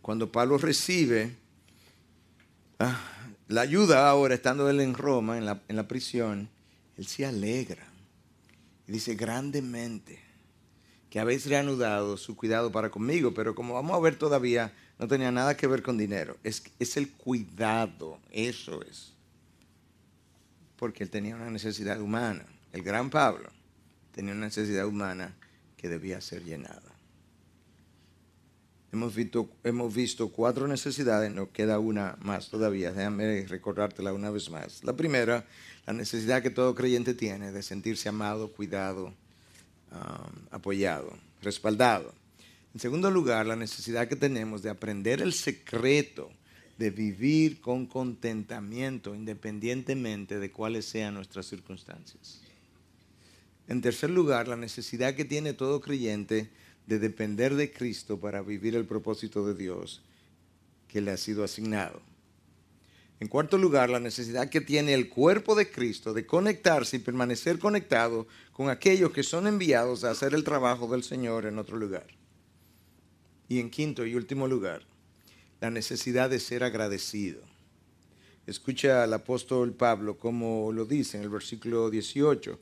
cuando Pablo recibe ah, la ayuda ahora, estando él en Roma, en la, prisión, él se alegra. Y dice grandemente que habéis reanudado su cuidado para conmigo, pero como vamos a ver todavía, no tenía nada que ver con dinero. Es el cuidado, eso es porque él tenía una necesidad humana. El gran Pablo tenía una necesidad humana que debía ser llenada. Hemos visto, hemos visto cuatro necesidades, nos queda una más todavía. Déjame recordártela una vez más. La primera, la necesidad que todo creyente tiene de sentirse amado, cuidado, um, apoyado, respaldado. En segundo lugar, la necesidad que tenemos de aprender el secreto de vivir con contentamiento independientemente de cuáles sean nuestras circunstancias. En tercer lugar, la necesidad que tiene todo creyente de depender de Cristo para vivir el propósito de Dios que le ha sido asignado. En cuarto lugar, la necesidad que tiene el cuerpo de Cristo de conectarse y permanecer conectado con aquellos que son enviados a hacer el trabajo del Señor en otro lugar. Y en quinto y último lugar, la necesidad de ser agradecido. Escucha al apóstol Pablo como lo dice en el versículo 18,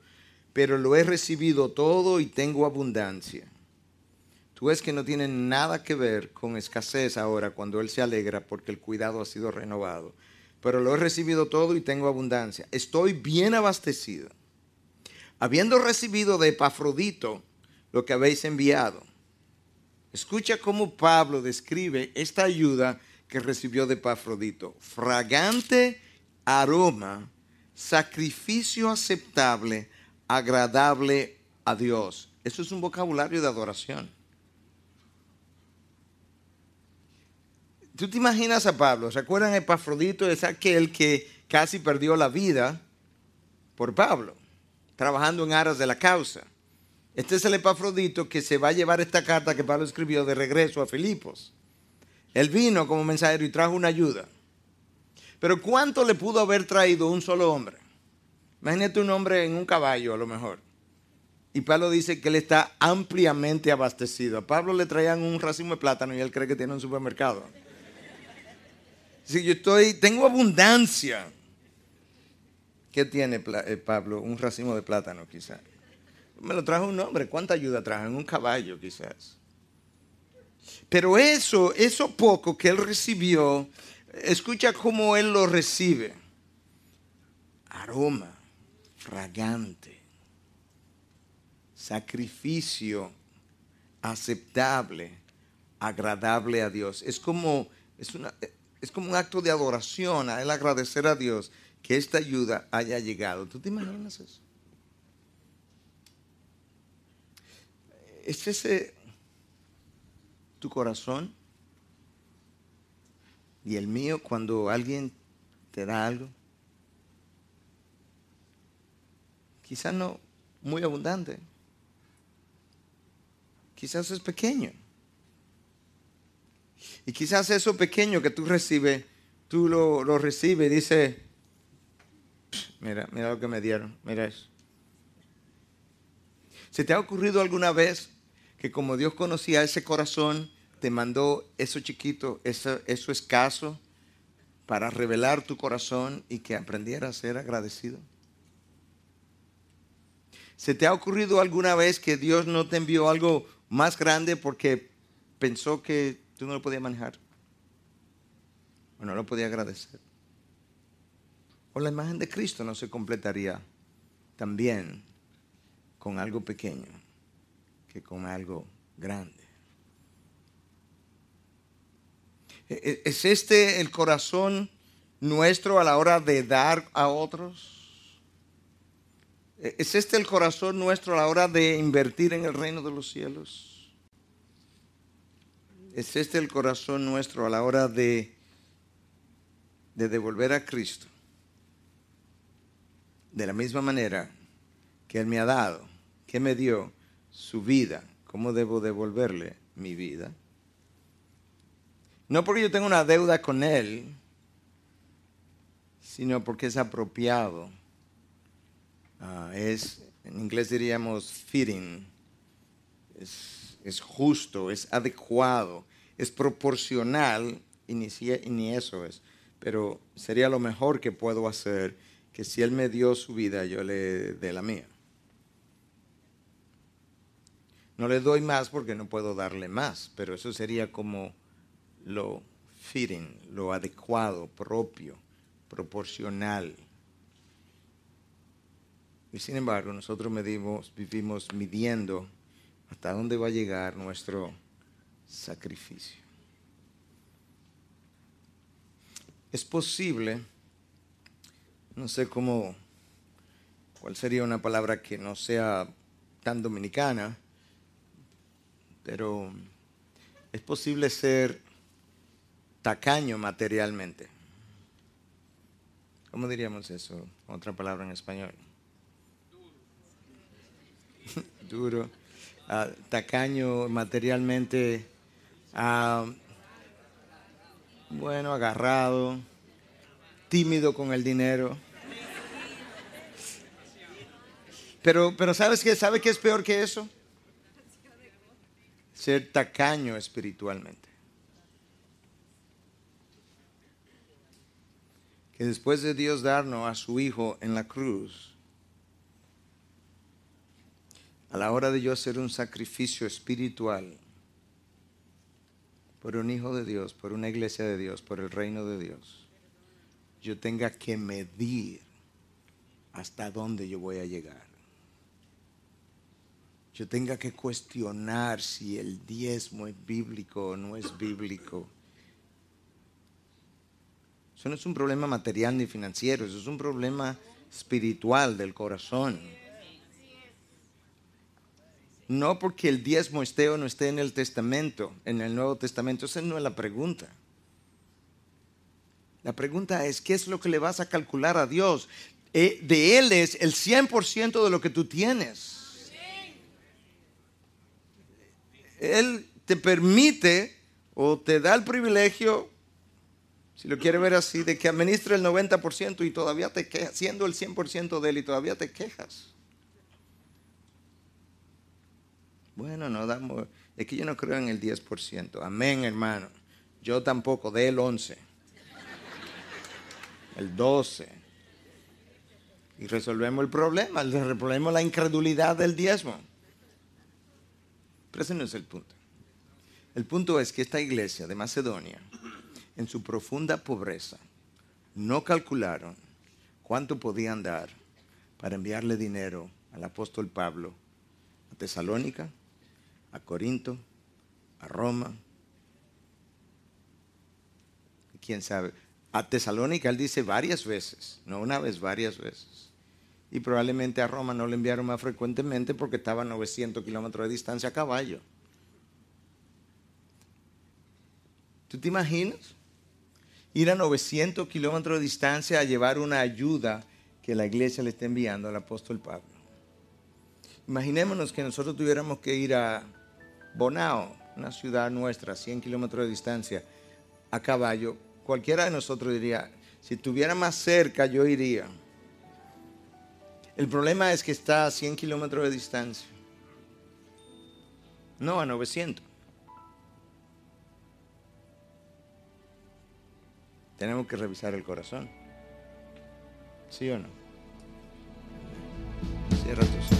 pero lo he recibido todo y tengo abundancia. Tú ves que no tiene nada que ver con escasez ahora cuando él se alegra porque el cuidado ha sido renovado. Pero lo he recibido todo y tengo abundancia. Estoy bien abastecido. Habiendo recibido de Epafrodito lo que habéis enviado. Escucha cómo Pablo describe esta ayuda que recibió de Epafrodito. Fragante aroma, sacrificio aceptable, agradable a Dios. Eso es un vocabulario de adoración. ¿Tú te imaginas a Pablo? ¿Recuerdan Epafrodito? Es aquel que casi perdió la vida por Pablo, trabajando en aras de la causa. Este es el Epafrodito que se va a llevar esta carta que Pablo escribió de regreso a Filipos. Él vino como mensajero y trajo una ayuda. Pero ¿cuánto le pudo haber traído un solo hombre? Imagínate un hombre en un caballo a lo mejor. Y Pablo dice que él está ampliamente abastecido. A Pablo le traían un racimo de plátano y él cree que tiene un supermercado. Si yo estoy, tengo abundancia. ¿Qué tiene eh, Pablo? Un racimo de plátano quizás. Me lo trajo un hombre. ¿Cuánta ayuda trajo? En un caballo quizás. Pero eso, eso poco que él recibió, escucha cómo él lo recibe. Aroma, fragante, sacrificio aceptable, agradable a Dios. Es como, es, una- es como un acto de adoración a Él agradecer a Dios que esta ayuda haya llegado. ¿Tú te imaginas eso? ¿Es ese tu corazón y el mío cuando alguien te da algo? Quizás no muy abundante. Quizás es pequeño. Y quizás eso pequeño que tú recibes, tú lo, lo recibes y dices, "Psh, mira, mira lo que me dieron, mira eso. ¿Se te ha ocurrido alguna vez que como Dios conocía ese corazón, te mandó eso chiquito, eso, escaso, para revelar tu corazón y que aprendieras a ser agradecido? ¿Se te ha ocurrido alguna vez que Dios no te envió algo más grande porque pensó que tú no lo podías manejar? O no lo podías agradecer. O la imagen de Cristo no se completaría también con algo pequeño que con algo grande. ¿E- e- ¿Es este el corazón nuestro a la hora de dar a otros? ¿E- ¿Es este el corazón nuestro a la hora de invertir en el reino de los cielos? ¿Es este el corazón nuestro a la hora de, de devolver a Cristo? De la misma manera que Él me ha dado, que me dio su vida, ¿cómo debo devolverle mi vida? No porque yo tenga una deuda con Él, sino porque es apropiado. Ah, es, en inglés diríamos fitting, es, justo, es adecuado, es proporcional, ni, y ni eso es, pero sería lo mejor que puedo hacer, que si Él me dio su vida, yo le dé la mía. No le doy más porque no puedo darle más, pero eso sería como lo fitting, lo adecuado, propio, proporcional. Y sin embargo, nosotros medimos, vivimos midiendo hasta dónde va a llegar nuestro sacrificio. Es posible, no sé cómo, cuál sería una palabra que no sea tan dominicana, pero es posible ser tacaño materialmente. ¿Cómo diríamos eso? Otra palabra en español. <laughs> Duro. Ah, tacaño materialmente. ah, bueno, agarrado. Tímido con el dinero. Pero, pero ¿sabes qué? ¿Sabe qué es peor que eso? Ser tacaño espiritualmente. que después de Dios darnos a su Hijo en la cruz, a la hora de yo hacer un sacrificio espiritual por un Hijo de Dios, por una iglesia de Dios, por el reino de Dios, yo tenga que medir hasta dónde yo voy a llegar. Yo tenga que cuestionar si el diezmo es bíblico o no es bíblico. Eso no es un problema material ni financiero, eso es un problema espiritual del corazón. No porque el diezmo esté o no esté en el testamento, en el Nuevo Testamento, esa no es la pregunta. La pregunta es, ¿qué es lo que le vas a calcular a Dios? Eh, de Él es el 100% de lo que tú tienes. Él te permite o te da el privilegio si lo quiere ver así, de que administre el 90% y todavía te quejas, siendo el 100% de él y todavía te quejas. Bueno, no damos, es que yo no creo en el 10%. Amén, hermano. Yo tampoco, de el 11. El 12. Y resolvemos el problema, resolvemos la incredulidad del diezmo. Pero ese no es el punto. El punto es que esta iglesia de Macedonia, en su profunda pobreza, no calcularon cuánto podían dar para enviarle dinero al apóstol Pablo a Tesalónica, a Corinto, a Roma. ¿Quién sabe? A Tesalónica él dice varias veces, no una vez, varias veces. Y probablemente a Roma no le enviaron más frecuentemente porque estaba a 900 kilómetros de distancia a caballo. ¿Tú te imaginas? Ir a 900 kilómetros de distancia a llevar una ayuda que la iglesia le está enviando al apóstol Pablo. Imaginémonos que nosotros tuviéramos que ir a Bonao, una ciudad nuestra, a 100 kilómetros de distancia, a caballo. Cualquiera de nosotros diría, si estuviera más cerca yo iría. El problema es que está a 100 kilómetros de distancia. No, a 900. Tenemos que revisar el corazón. ¿Sí o no? Cierra tus